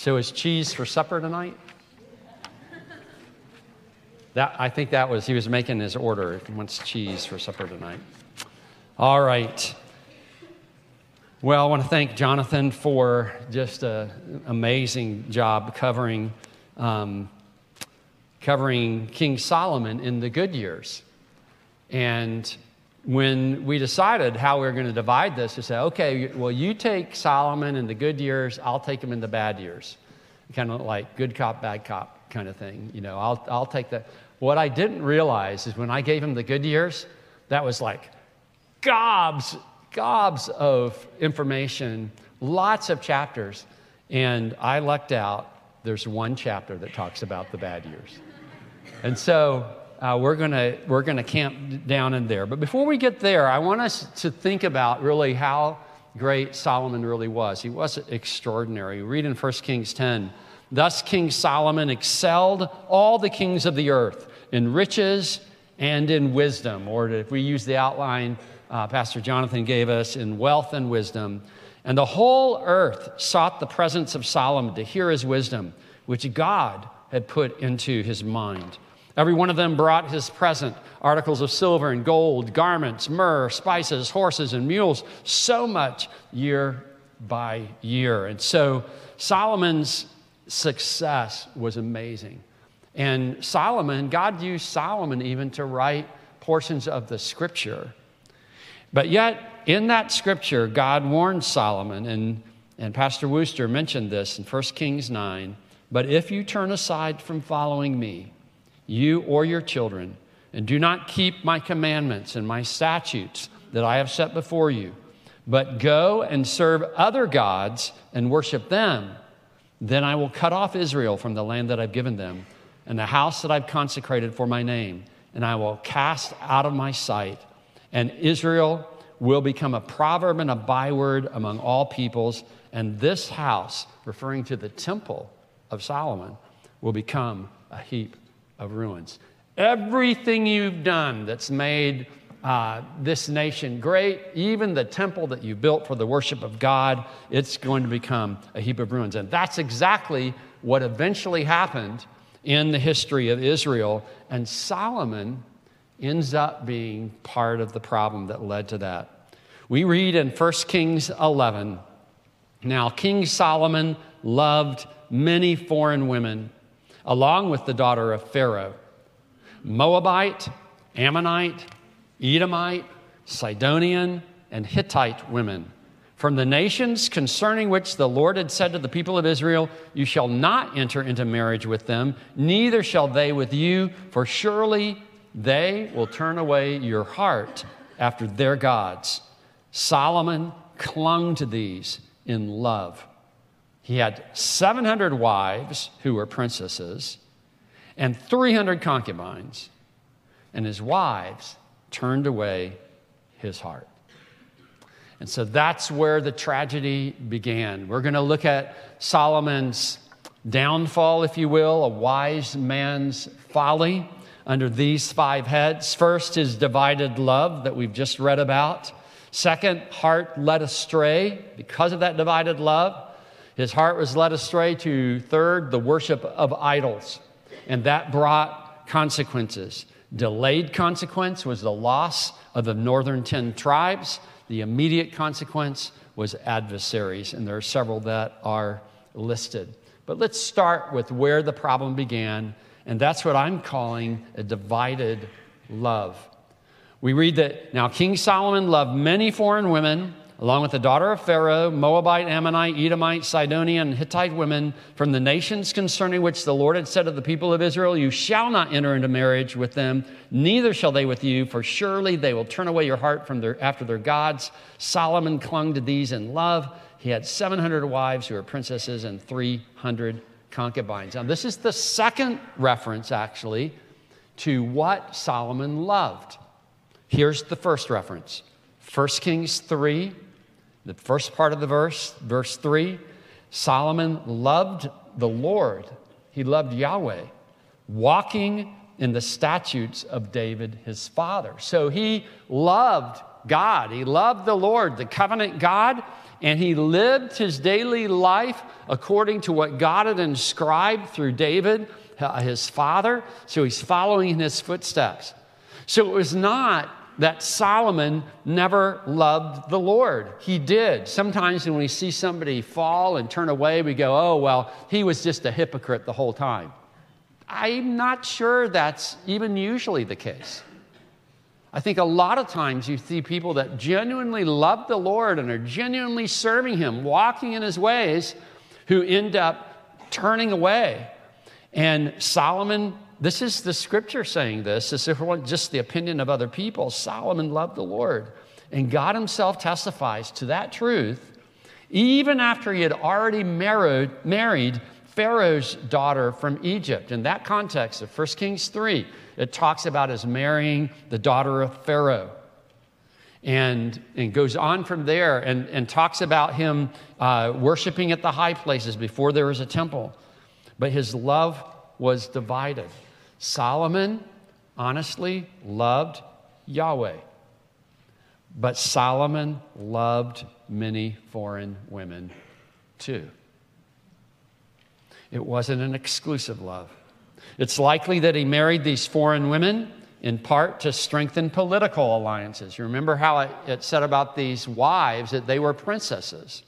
So is cheese for supper tonight? That, I think that was, he was making his order. He wants cheese for supper tonight. All right. Well, I want to thank Jonathan for just an amazing job covering, um, covering King Solomon in the good years. And when we decided how we were going to divide this, we said, okay, well, you take Solomon in the good years, I'll take him in the bad years. Kind of like good cop, bad cop kind of thing. You know, I'll, I'll take that. What I didn't realize is when I gave him the good years, that was like gobs, gobs of information, lots of chapters. And I lucked out. There's one chapter that talks about the bad years. And so uh, we're going to we're gonna camp down in there. But before we get there, I want us to think about really how great Solomon really was. He was extraordinary. We read in 1 Kings 10 Thus King Solomon excelled all the kings of the earth in riches and in wisdom, or if we use the outline uh, Pastor Jonathan gave us, in wealth and wisdom. And the whole earth sought the presence of Solomon to hear his wisdom, which God had put into his mind. Every one of them brought his present articles of silver and gold, garments, myrrh, spices, horses, and mules, so much year by year. And so Solomon's success was amazing. And Solomon, God used Solomon even to write portions of the scripture. But yet, in that scripture, God warned Solomon, and, and Pastor Wooster mentioned this in 1 Kings 9 But if you turn aside from following me, you or your children, and do not keep my commandments and my statutes that I have set before you, but go and serve other gods and worship them, then I will cut off Israel from the land that I've given them and the house that I've consecrated for my name, and I will cast out of my sight. And Israel will become a proverb and a byword among all peoples, and this house, referring to the temple of Solomon, will become a heap of ruins. Everything you've done that's made uh, this nation great, even the temple that you built for the worship of God, it's going to become a heap of ruins. And that's exactly what eventually happened in the history of Israel. And Solomon ends up being part of the problem that led to that. We read in 1 Kings 11 Now, King Solomon loved many foreign women, along with the daughter of Pharaoh Moabite, Ammonite, Edomite, Sidonian, and Hittite women from the nations concerning which the Lord had said to the people of Israel, You shall not enter into marriage with them, neither shall they with you, for surely they will turn away your heart after their gods. Solomon clung to these in love. He had 700 wives who were princesses and 300 concubines, and his wives turned away his heart. And so that's where the tragedy began. We're going to look at Solomon's downfall, if you will, a wise man's folly under these five heads. First, his divided love that we've just read about. Second, heart led astray because of that divided love. His heart was led astray to, third, the worship of idols. And that brought consequences. Delayed consequence was the loss of the northern 10 tribes. The immediate consequence was adversaries, and there are several that are listed. But let's start with where the problem began, and that's what I'm calling a divided love. We read that now King Solomon loved many foreign women along with the daughter of Pharaoh, Moabite, Ammonite, Edomite, Sidonian, and Hittite women from the nations concerning which the Lord had said to the people of Israel, You shall not enter into marriage with them, neither shall they with you, for surely they will turn away your heart from their, after their gods. Solomon clung to these in love. He had 700 wives who were princesses and 300 concubines. Now, this is the second reference, actually, to what Solomon loved. Here's the first reference 1 Kings 3 the first part of the verse, verse 3 Solomon loved the Lord, he loved Yahweh, walking in the statutes of David, his father. So he loved God, he loved the Lord, the covenant God, and he lived his daily life according to what God had inscribed through David, uh, his father. So he's following in his footsteps. So it was not that Solomon never loved the Lord. He did. Sometimes when we see somebody fall and turn away, we go, oh, well, he was just a hypocrite the whole time. I'm not sure that's even usually the case. I think a lot of times you see people that genuinely love the Lord and are genuinely serving Him, walking in His ways, who end up turning away. And Solomon, this is the scripture saying this, this isn't just the opinion of other people. Solomon loved the Lord. And God Himself testifies to that truth, even after He had already married, married Pharaoh's daughter from Egypt. In that context of 1 Kings 3, it talks about his marrying the daughter of Pharaoh. And, and goes on from there and, and talks about him uh, worshiping at the high places before there was a temple. But his love was divided. Solomon, honestly, loved Yahweh. But Solomon loved many foreign women too. It wasn't an exclusive love. It's likely that he married these foreign women in part to strengthen political alliances. You remember how it, it, said about these wives that they were princesses.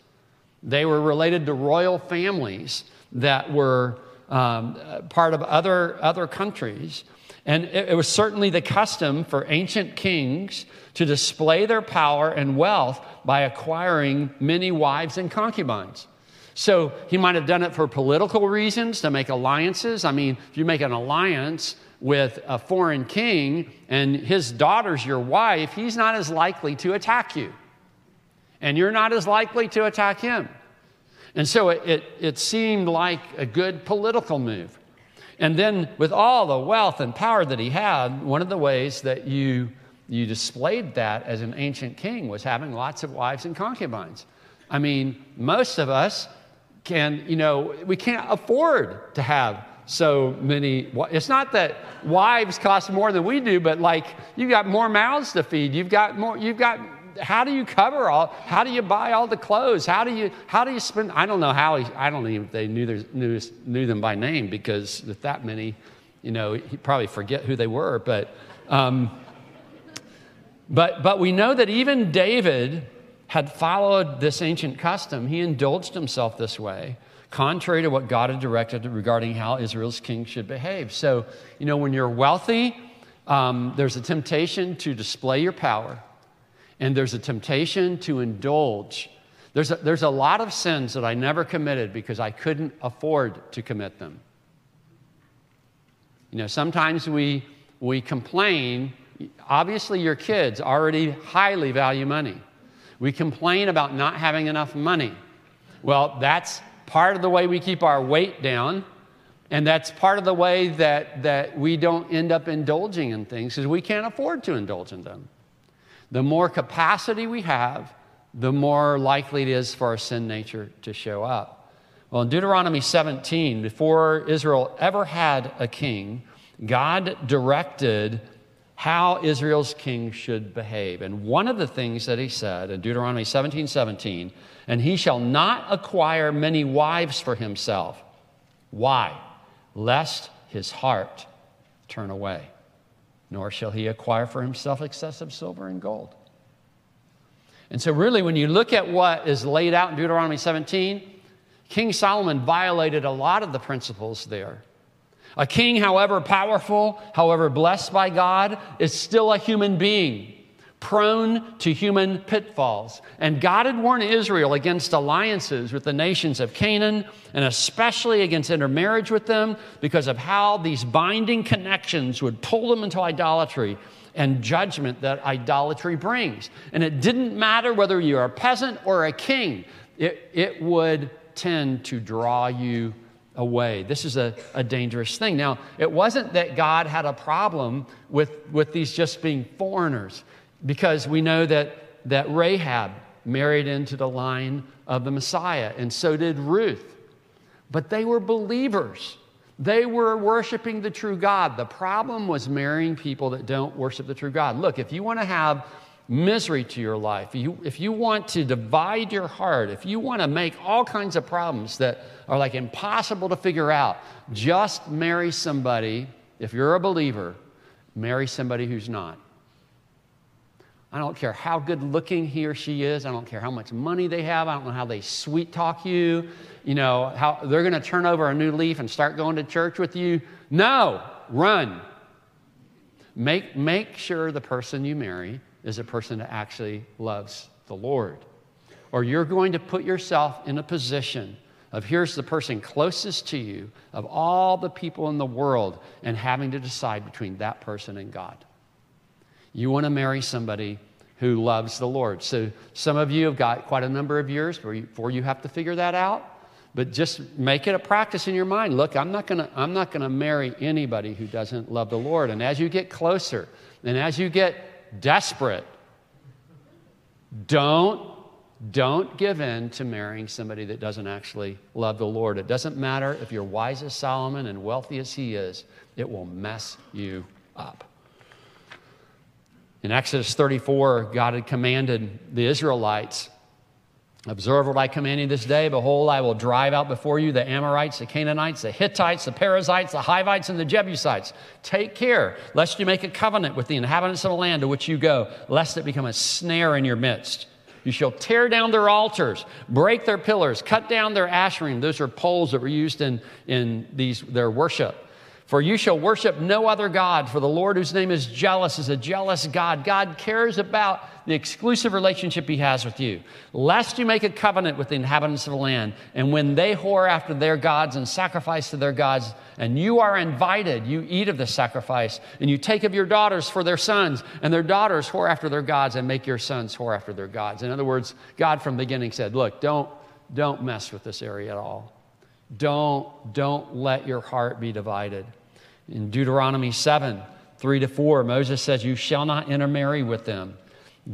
They were related to royal families that were um, part of other, other countries. And it, it was certainly the custom for ancient kings to display their power and wealth by acquiring many wives and concubines. So he might have done it for political reasons to make alliances. I mean, if you make an alliance with a foreign king and his daughter's your wife, he's not as likely to attack you. And you're not as likely to attack him. And so it, it, it seemed like a good political move. And then, with all the wealth and power that he had, one of the ways that you, you displayed that as an ancient king was having lots of wives and concubines. I mean, most of us can, you know, we can't afford to have so many. It's not that wives cost more than we do, but like you've got more mouths to feed. You've got more, you've got, how do you cover all, how do you buy all the clothes? How do you, how do you spend, I don't know how, he, I don't even they knew, their, knew, knew them by name because with that many, you know, he probably forget who they were, but, um, but, but we know that even David, had followed this ancient custom, he indulged himself this way, contrary to what God had directed regarding how Israel's king should behave. So, you know, when you're wealthy, um, there's a temptation to display your power, and there's a temptation to indulge. There's a, there's a lot of sins that I never committed because I couldn't afford to commit them. You know, sometimes we, we complain. Obviously, your kids already highly value money. We complain about not having enough money. Well, that's part of the way we keep our weight down. And that's part of the way that, that we don't end up indulging in things because we can't afford to indulge in them. The more capacity we have, the more likely it is for our sin nature to show up. Well, in Deuteronomy 17, before Israel ever had a king, God directed how Israel's king should behave. And one of the things that he said in Deuteronomy 17 17, and he shall not acquire many wives for himself. Why? Lest his heart turn away, nor shall he acquire for himself excessive silver and gold. And so, really, when you look at what is laid out in Deuteronomy 17, King Solomon violated a lot of the principles there. A king, however powerful, however blessed by God, is still a human being, prone to human pitfalls. And God had warned Israel against alliances with the nations of Canaan, and especially against intermarriage with them, because of how these binding connections would pull them into idolatry and judgment that idolatry brings. And it didn't matter whether you're a peasant or a king, it, it would tend to draw you away. This is a, a dangerous thing. Now, it wasn't that God had a problem with, with these just being foreigners, because we know that, that Rahab married into the line of the Messiah, and so did Ruth. But they were believers. They were worshiping the true God. The problem was marrying people that don't worship the true God. Look, if you want to have misery to your life, if you, if you want to divide your heart, if you want to make all kinds of problems that are like impossible to figure out, just marry somebody, if you're a believer, marry somebody who's not. I don't care how good looking he or she is. I don't care how much money they have. I don't know how they sweet talk you. You know, how they're going to turn over a new leaf and start going to church with you. No, run. Make, make sure the person you marry is a person that actually loves the Lord. Or you're going to put yourself in a position of here's the person closest to you of all the people in the world and having to decide between that person and God. You want to marry somebody who loves the Lord. So some of you have got quite a number of years before you have to figure that out. But just make it a practice in your mind. Look, I'm not gonna, marry anybody who doesn't love the Lord. And as you get closer, and as you get desperate, don't don't give in to marrying somebody that doesn't actually love the Lord. It doesn't matter if you're wise as Solomon and wealthy as he is, it will mess you up. In Exodus 34, God had commanded the Israelites Observe what I command you this day. Behold, I will drive out before you the Amorites, the Canaanites, the Hittites, the Perizzites, the Hivites, and the Jebusites. Take care, lest you make a covenant with the inhabitants of the land to which you go, lest it become a snare in your midst. You shall tear down their altars, break their pillars, cut down their asherim. Those are poles that were used in, in these, their worship. For you shall worship no other God, for the Lord, whose name is jealous, is a jealous God. God cares about the exclusive relationship he has with you. Lest you make a covenant with the inhabitants of the land, and when they whore after their gods and sacrifice to their gods, and you are invited, you eat of the sacrifice, and you take of your daughters for their sons, and their daughters whore after their gods, and make your sons whore after their gods. In other words, God from the beginning said, Look, don't, don't mess with this area at all. Don't, don't let your heart be divided. In Deuteronomy 7, 3 to 4, Moses says, You shall not intermarry with them,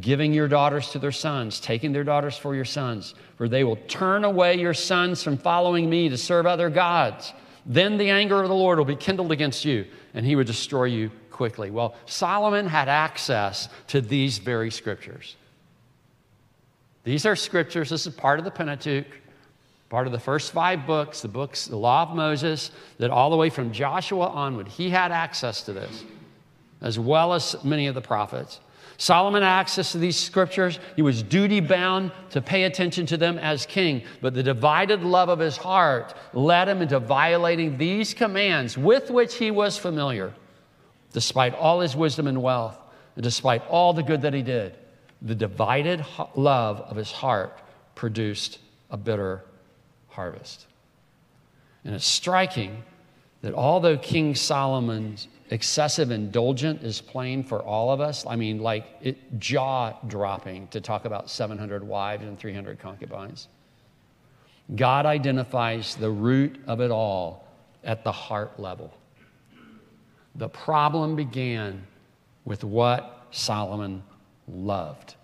giving your daughters to their sons, taking their daughters for your sons, for they will turn away your sons from following me to serve other gods. Then the anger of the Lord will be kindled against you, and he would destroy you quickly. Well, Solomon had access to these very scriptures. These are scriptures, this is part of the Pentateuch part of the first five books, the books, the law of Moses, that all the way from Joshua onward, he had access to this, as well as many of the prophets. Solomon had access to these scriptures. He was duty bound to pay attention to them as king, but the divided love of his heart led him into violating these commands with which he was familiar, despite all his wisdom and wealth, and despite all the good that he did. The divided love of his heart produced a bitter harvest. And it's striking that although King Solomon's excessive indulgence is plain for all of us, I mean, like jaw dropping to talk about 700 wives and 300 concubines. God identifies the root of it all at the heart level. The problem began with what Solomon loved.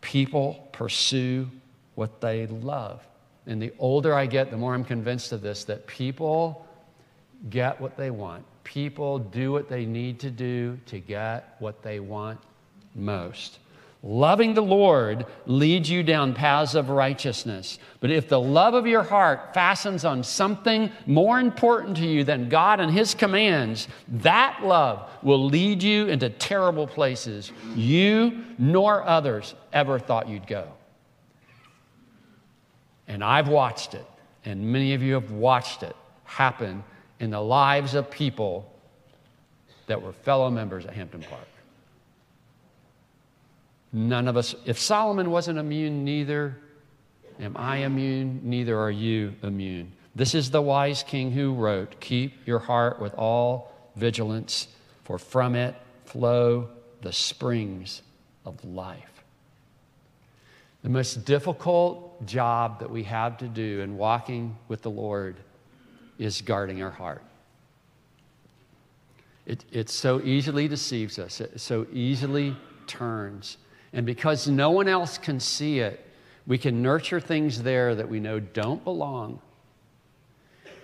People pursue what they love. And the older I get, the more I'm convinced of this that people get what they want. People do what they need to do to get what they want most. Loving the Lord leads you down paths of righteousness. But if the love of your heart fastens on something more important to you than God and His commands, that love will lead you into terrible places you nor others ever thought you'd go. And I've watched it, and many of you have watched it happen in the lives of people that were fellow members at Hampton Park. None of us, if Solomon wasn't immune, neither am I immune, neither are you immune. This is the wise king who wrote, Keep your heart with all vigilance, for from it flow the springs of life. The most difficult job that we have to do in walking with the Lord is guarding our heart. It, it so easily deceives us, it so easily turns. And because no one else can see it, we can nurture things there that we know don't belong.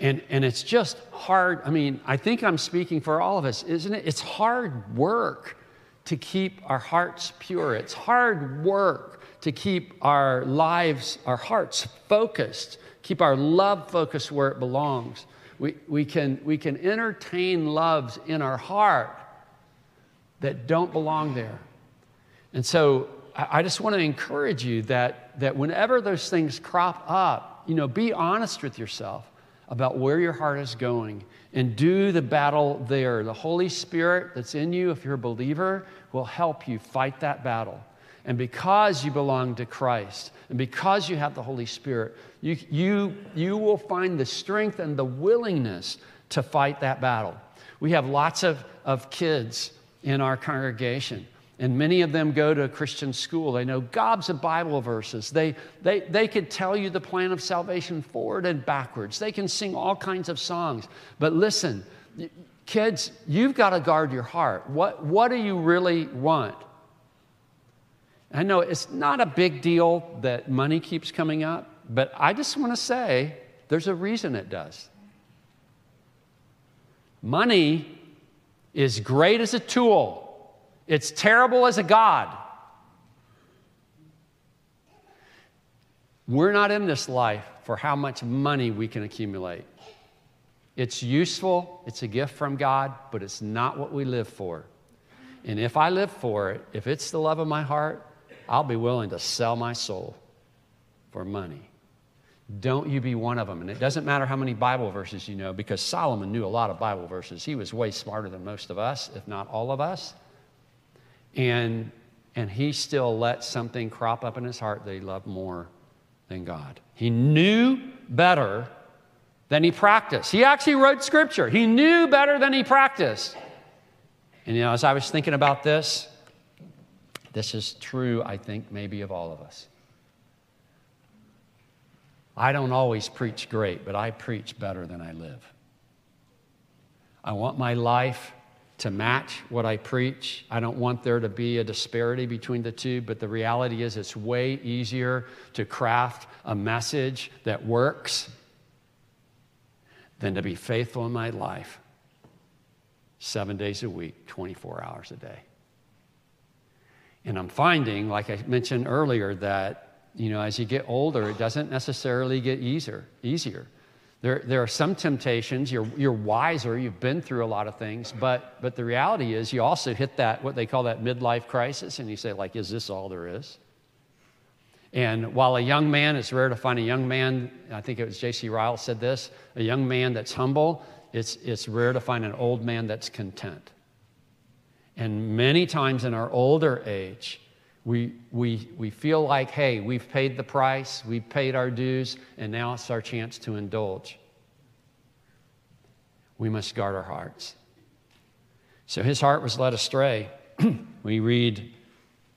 And, and it's just hard. I mean, I think I'm speaking for all of us, isn't it? It's hard work to keep our hearts pure. It's hard work to keep our lives, our hearts focused, keep our love focused where it belongs. We, we, can, we can entertain loves in our heart that don't belong there. And so I, I just want to encourage you that, that whenever those things crop up, you know, be honest with yourself about where your heart is going and do the battle there. The Holy Spirit that's in you, if you're a believer, will help you fight that battle. And because you belong to Christ and because you have the Holy Spirit, you, you, you will find the strength and the willingness to fight that battle. We have lots of, of kids in our congregation and many of them go to a Christian school. They know gobs of Bible verses. They, they, they could tell you the plan of salvation forward and backwards. They can sing all kinds of songs. But listen, kids, you've got to guard your heart. What, what do you really want? I know it's not a big deal that money keeps coming up, but I just want to say there's a reason it does. Money is great as a tool it's terrible as a God. We're not in this life for how much money we can accumulate. It's useful, it's a gift from God, but it's not what we live for. And if I live for it, if it's the love of my heart, I'll be willing to sell my soul for money. Don't you be one of them. And it doesn't matter how many Bible verses you know, because Solomon knew a lot of Bible verses. He was way smarter than most of us, if not all of us. And, and he still let something crop up in his heart that he loved more than God. He knew better than he practiced. He actually wrote scripture. He knew better than he practiced. And you know, as I was thinking about this, this is true, I think, maybe of all of us. I don't always preach great, but I preach better than I live. I want my life to match what I preach. I don't want there to be a disparity between the two, but the reality is it's way easier to craft a message that works than to be faithful in my life seven days a week, 24 hours a day. And I'm finding, like I mentioned earlier, that you know, as you get older, it doesn't necessarily get easier. Easier. There, there are some temptations, you're, you're wiser, you've been through a lot of things, but, but the reality is you also hit that, what they call that midlife crisis, and you say, like, is this all there is? And while a young man, it's rare to find a young man, I think it was J.C. Ryle said this, a young man that's humble, it's, it's rare to find an old man that's content. And many times in our older age, we, we, we feel like, hey, we've paid the price, we've paid our dues, and now it's our chance to indulge. We must guard our hearts. So his heart was led astray. we read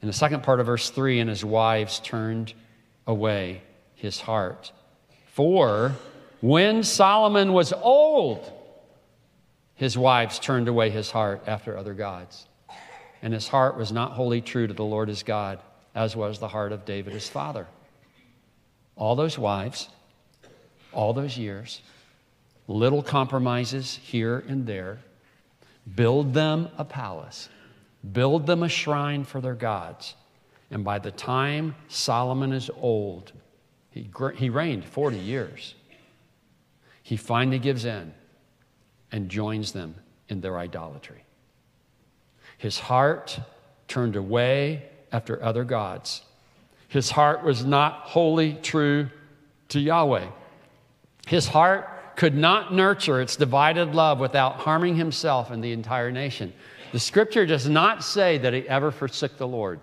in the second part of verse 3 and his wives turned away his heart. For when Solomon was old, his wives turned away his heart after other gods and his heart was not wholly true to the Lord his God, as was the heart of David his father. All those wives, all those years, little compromises here and there, build them a palace, build them a shrine for their gods. And by the time Solomon is old, he, he reigned 40 years. He finally gives in and joins them in their idolatry. His heart turned away after other gods. His heart was not wholly true to Yahweh. His heart could not nurture its divided love without harming himself and the entire nation. The scripture does not say that he ever forsook the Lord.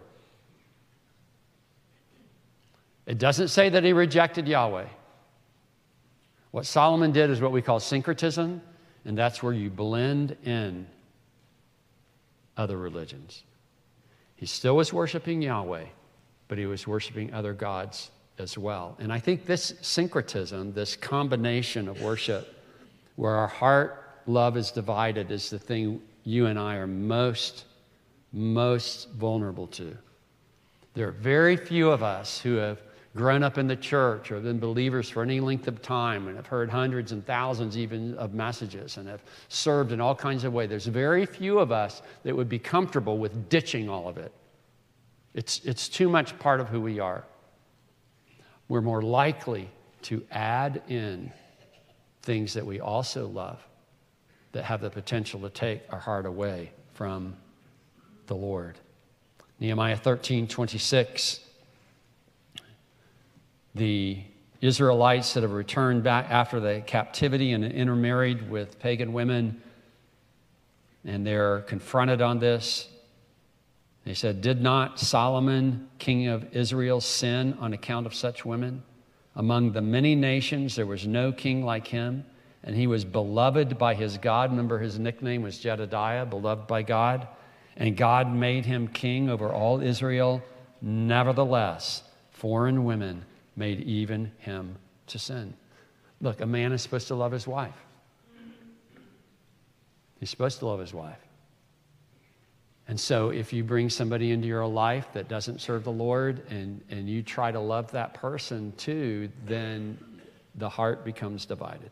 It doesn't say that he rejected Yahweh. What Solomon did is what we call syncretism, and that's where you blend in other religions. He still was worshiping Yahweh, but he was worshiping other gods as well. And I think this syncretism, this combination of worship, where our heart love is divided, is the thing you and I are most, most vulnerable to. There are very few of us who have grown up in the church or been believers for any length of time and have heard hundreds and thousands even of messages and have served in all kinds of ways. There's very few of us that would be comfortable with ditching all of it. It's, it's too much part of who we are. We're more likely to add in things that we also love that have the potential to take our heart away from the Lord. Nehemiah 13, 26. The Israelites that have returned back after the captivity and intermarried with pagan women, and they're confronted on this. They said, Did not Solomon, king of Israel, sin on account of such women? Among the many nations, there was no king like him, and he was beloved by his God. Remember, his nickname was Jedediah, beloved by God. And God made him king over all Israel. Nevertheless, foreign women made even him to sin. Look, a man is supposed to love his wife. He's supposed to love his wife. And so, if you bring somebody into your life that doesn't serve the Lord and, and you try to love that person too, then the heart becomes divided.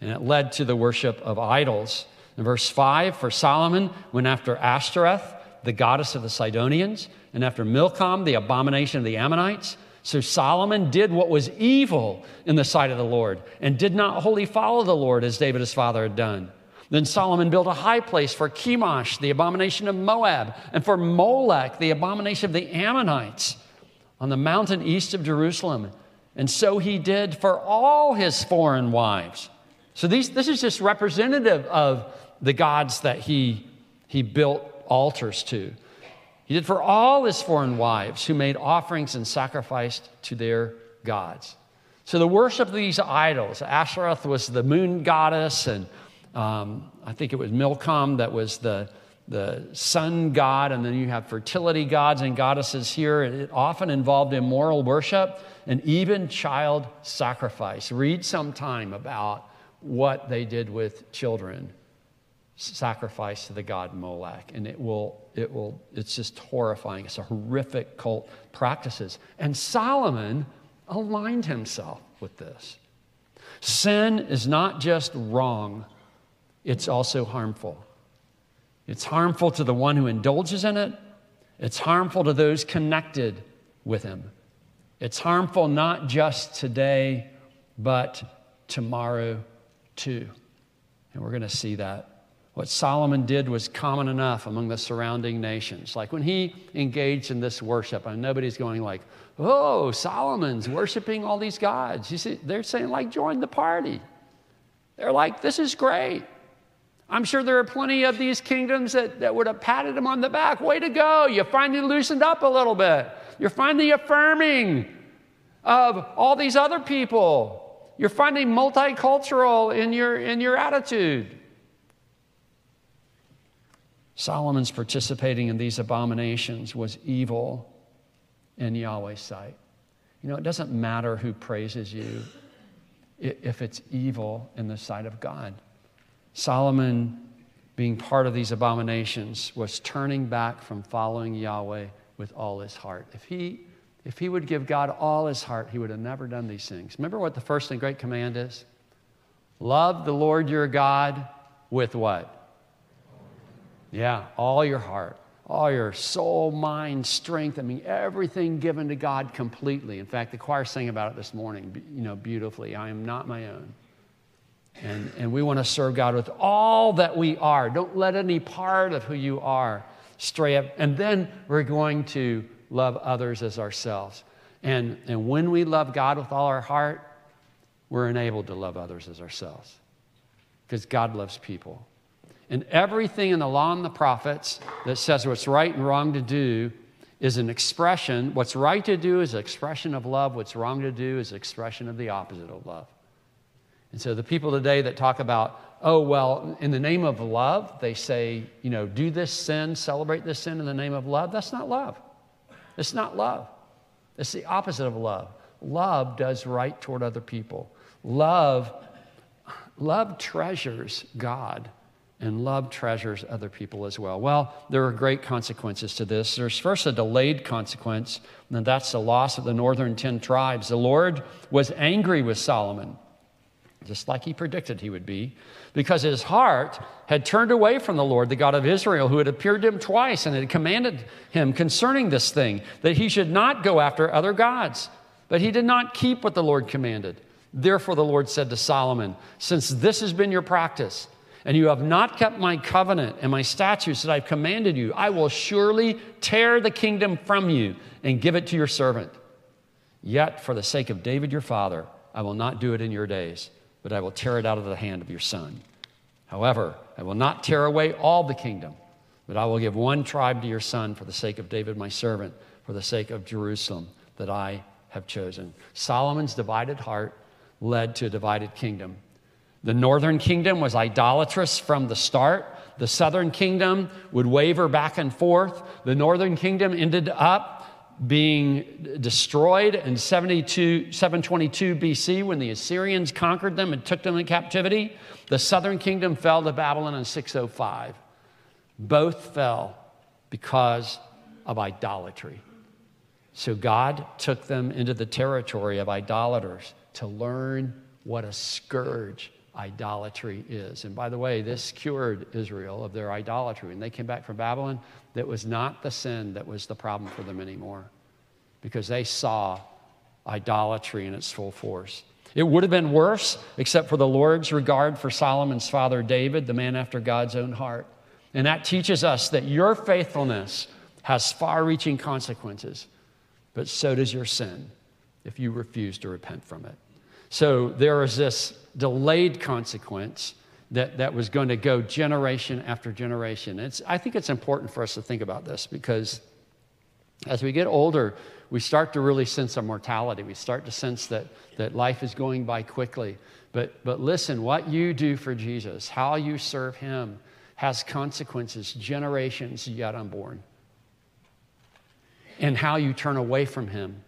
And it led to the worship of idols. In verse 5, for Solomon went after Ashtoreth, the goddess of the Sidonians, and after Milcom, the abomination of the Ammonites. So Solomon did what was evil in the sight of the Lord and did not wholly follow the Lord as David his father had done. Then Solomon built a high place for Chemosh, the abomination of Moab, and for Molech, the abomination of the Ammonites, on the mountain east of Jerusalem. And so he did for all his foreign wives. So these, this is just representative of the gods that he, he built altars to. He did for all his foreign wives who made offerings and sacrificed to their gods. So the worship of these idols, Ashereth was the moon goddess, and um, I think it was Milcom that was the, the sun god, and then you have fertility gods and goddesses here. It often involved immoral worship and even child sacrifice. Read sometime about what they did with children sacrifice to the god Molech. And it will, it will, it's just horrifying. It's a horrific cult practices. And Solomon aligned himself with this. Sin is not just wrong, it's also harmful. It's harmful to the one who indulges in it, it's harmful to those connected with him. It's harmful not just today, but tomorrow too. And we're going to see that. What Solomon did was common enough among the surrounding nations. Like when he engaged in this worship, and nobody's going like, "Oh, Solomon's worshiping all these gods." You see, they're saying like, "Join the party." They're like, "This is great." I'm sure there are plenty of these kingdoms that, that would have patted him on the back. Way to go. You finally loosened up a little bit. You're finally affirming of all these other people. You're finally multicultural in your, in your attitude. Solomon's participating in these abominations was evil in Yahweh's sight. You know, it doesn't matter who praises you if it's evil in the sight of God. Solomon, being part of these abominations, was turning back from following Yahweh with all his heart. If he, if he would give God all his heart, he would have never done these things. Remember what the first and great command is? Love the Lord your God with what? Yeah, all your heart, all your soul, mind, strength. I mean, everything given to God completely. In fact, the choir sang about it this morning, you know, beautifully. I am not my own. And, and we want to serve God with all that we are. Don't let any part of who you are stray up. And then we're going to love others as ourselves. And, and when we love God with all our heart, we're enabled to love others as ourselves because God loves people. And everything in the law and the prophets that says what's right and wrong to do is an expression. What's right to do is an expression of love. What's wrong to do is an expression of the opposite of love. And so the people today that talk about, oh, well, in the name of love, they say, you know, do this sin, celebrate this sin in the name of love. That's not love. It's not love. It's the opposite of love. Love does right toward other people. Love, love treasures God and love treasures other people as well. Well, there are great consequences to this. There's first a delayed consequence, and that's the loss of the northern 10 tribes. The Lord was angry with Solomon, just like he predicted he would be, because his heart had turned away from the Lord, the God of Israel, who had appeared to him twice and had commanded him concerning this thing, that he should not go after other gods. But he did not keep what the Lord commanded. Therefore, the Lord said to Solomon, Since this has been your practice, and you have not kept my covenant and my statutes that I've commanded you, I will surely tear the kingdom from you and give it to your servant. Yet, for the sake of David your father, I will not do it in your days, but I will tear it out of the hand of your son. However, I will not tear away all the kingdom, but I will give one tribe to your son for the sake of David my servant, for the sake of Jerusalem that I have chosen. Solomon's divided heart led to a divided kingdom. The northern kingdom was idolatrous from the start. The southern kingdom would waver back and forth. The northern kingdom ended up being destroyed in 72, 722 BC when the Assyrians conquered them and took them in captivity. The southern kingdom fell to Babylon in 605. Both fell because of idolatry. So God took them into the territory of idolaters to learn what a scourge idolatry is. And by the way, this cured Israel of their idolatry. When they came back from Babylon, that was not the sin that was the problem for them anymore because they saw idolatry in its full force. It would have been worse, except for the Lord's regard for Solomon's father David, the man after God's own heart. And that teaches us that your faithfulness has far reaching consequences, but so does your sin if you refuse to repent from it. So there is this delayed consequence that, that was going to go generation after generation. It's, I think it's important for us to think about this because as we get older, we start to really sense our mortality. We start to sense that, that life is going by quickly. But, but listen, what you do for Jesus, how you serve Him, has consequences generations yet unborn. And how you turn away from Him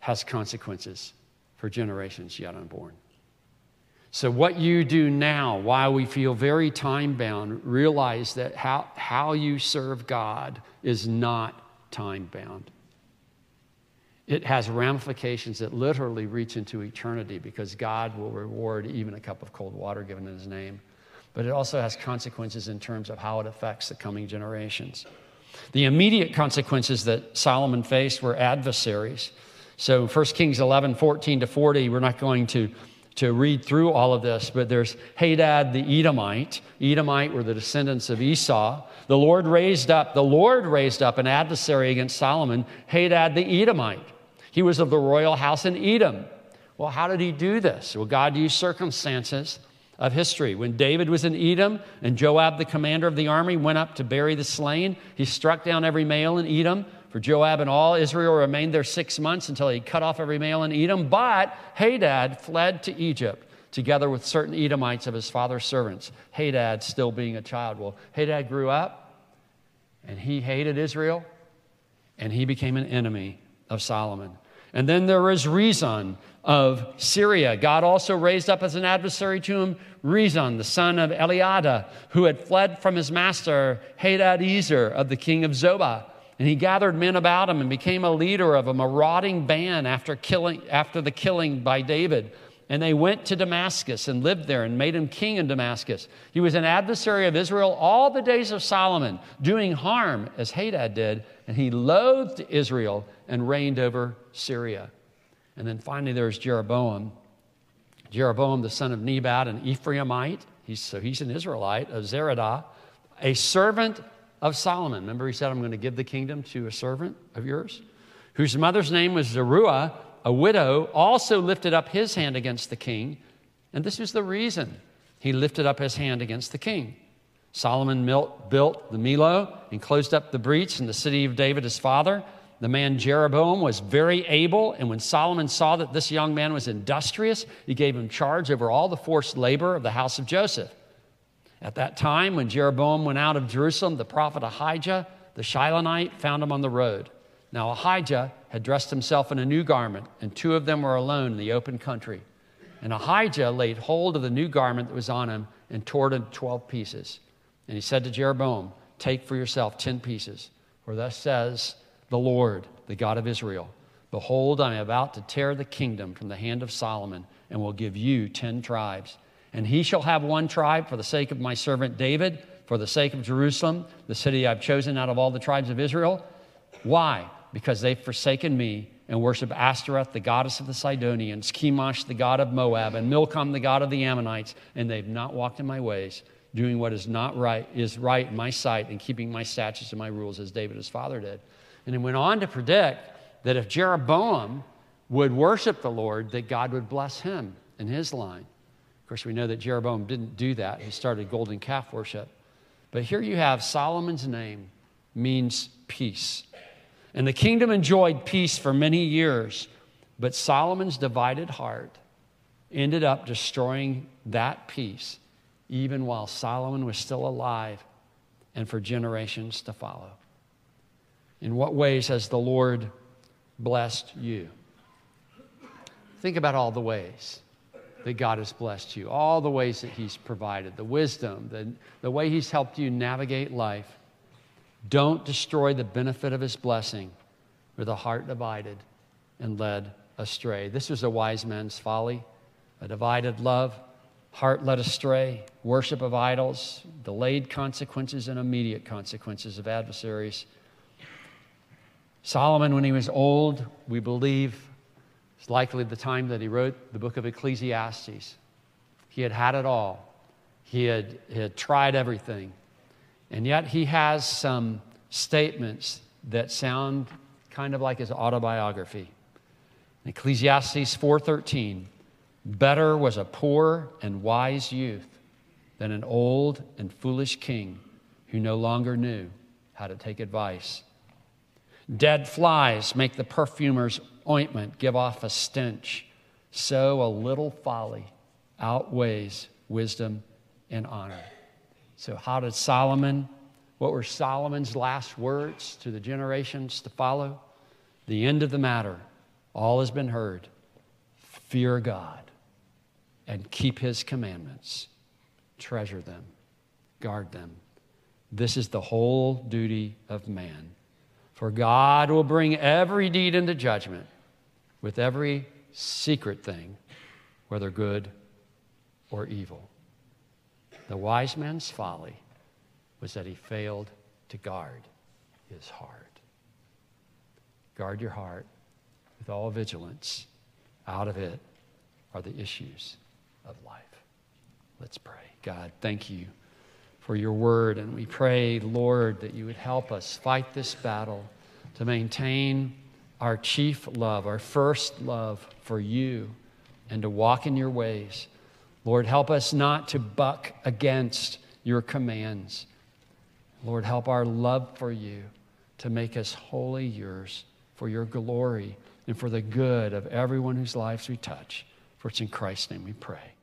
has consequences for generations yet unborn. So, what you do now, while we feel very time bound, realize that how, how you serve God is not time bound. It has ramifications that literally reach into eternity because God will reward even a cup of cold water given in His name. But it also has consequences in terms of how it affects the coming generations. The immediate consequences that Solomon faced were adversaries. So 1 Kings 11, 14 to 40, we're not going to to read through all of this, but there's Hadad the Edomite. Edomite were the descendants of Esau. The Lord raised up, the Lord raised up an adversary against Solomon, Hadad the Edomite. He was of the royal house in Edom. Well, how did he do this? Well, God used circumstances of history. When David was in Edom and Joab, the commander of the army, went up to bury the slain, he struck down every male in Edom for Joab and all Israel remained there six months until he cut off every male in Edom. But Hadad fled to Egypt together with certain Edomites of his father's servants. Hadad still being a child. Well, Hadad grew up and he hated Israel and he became an enemy of Solomon. And then there was Rezon of Syria. God also raised up as an adversary to him Rezon, the son of Eliada, who had fled from his master Hadad Hadadezer of the king of Zobah. And he gathered men about him and became a leader of a marauding band after, killing, after the killing by David. And they went to Damascus and lived there and made him king in Damascus. He was an adversary of Israel all the days of Solomon, doing harm as Hadad did. And he loathed Israel and reigned over Syria. And then finally, there's Jeroboam. Jeroboam, the son of Nebat, an Ephraimite. He's, so he's an Israelite of Zeredah, a servant of Solomon. Remember, he said, I'm going to give the kingdom to a servant of yours, whose mother's name was Zeruiah, a widow, also lifted up his hand against the king. And this is the reason he lifted up his hand against the king. Solomon built the Millo and closed up the breach in the city of David, his father. The man Jeroboam was very able, and when Solomon saw that this young man was industrious, he gave him charge over all the forced labor of the house of Joseph. At that time, when Jeroboam went out of Jerusalem, the prophet Ahijah, the Shilonite, found him on the road. Now, Ahijah had dressed himself in a new garment, and two of them were alone in the open country. And Ahijah laid hold of the new garment that was on him and tore it into 12 pieces. And he said to Jeroboam, Take for yourself 10 pieces. For thus says the Lord, the God of Israel Behold, I am about to tear the kingdom from the hand of Solomon and will give you 10 tribes. And he shall have one tribe for the sake of my servant David, for the sake of Jerusalem, the city I've chosen out of all the tribes of Israel. Why? Because they've forsaken me and worship Ashtoreth, the goddess of the Sidonians, Chemosh, the god of Moab, and Milcom, the god of the Ammonites, and they've not walked in my ways, doing what is not right, is right in my sight, and keeping my statutes and my rules as David his father did. And he went on to predict that if Jeroboam would worship the Lord, that God would bless him and his line. Of course, we know that Jeroboam didn't do that. He started golden calf worship. But here you have Solomon's name means peace. And the kingdom enjoyed peace for many years, but Solomon's divided heart ended up destroying that peace, even while Solomon was still alive and for generations to follow. In what ways has the Lord blessed you? Think about all the ways that God has blessed you, all the ways that He's provided, the wisdom, the, the way He's helped you navigate life. Don't destroy the benefit of his blessing with a heart divided and led astray. This was a wise man's folly, a divided love, heart led astray, worship of idols, delayed consequences and immediate consequences of adversaries. Solomon, when he was old, we believe it's likely the time that he wrote the book of Ecclesiastes. He had had it all, he had, he had tried everything. And yet he has some statements that sound kind of like his autobiography. Ecclesiastes 4:13, better was a poor and wise youth than an old and foolish king who no longer knew how to take advice. Dead flies make the perfumer's ointment give off a stench. So a little folly outweighs wisdom and honor. So, how did Solomon, what were Solomon's last words to the generations to follow? The end of the matter, all has been heard. Fear God and keep his commandments, treasure them, guard them. This is the whole duty of man. For God will bring every deed into judgment with every secret thing, whether good or evil. The wise man's folly was that he failed to guard his heart. Guard your heart with all vigilance. Out of it are the issues of life. Let's pray. God, thank you for your word. And we pray, Lord, that you would help us fight this battle to maintain our chief love, our first love for you, and to walk in your ways. Lord, help us not to buck against your commands. Lord, help our love for you to make us wholly yours for your glory and for the good of everyone whose lives we touch. For it's in Christ's name we pray.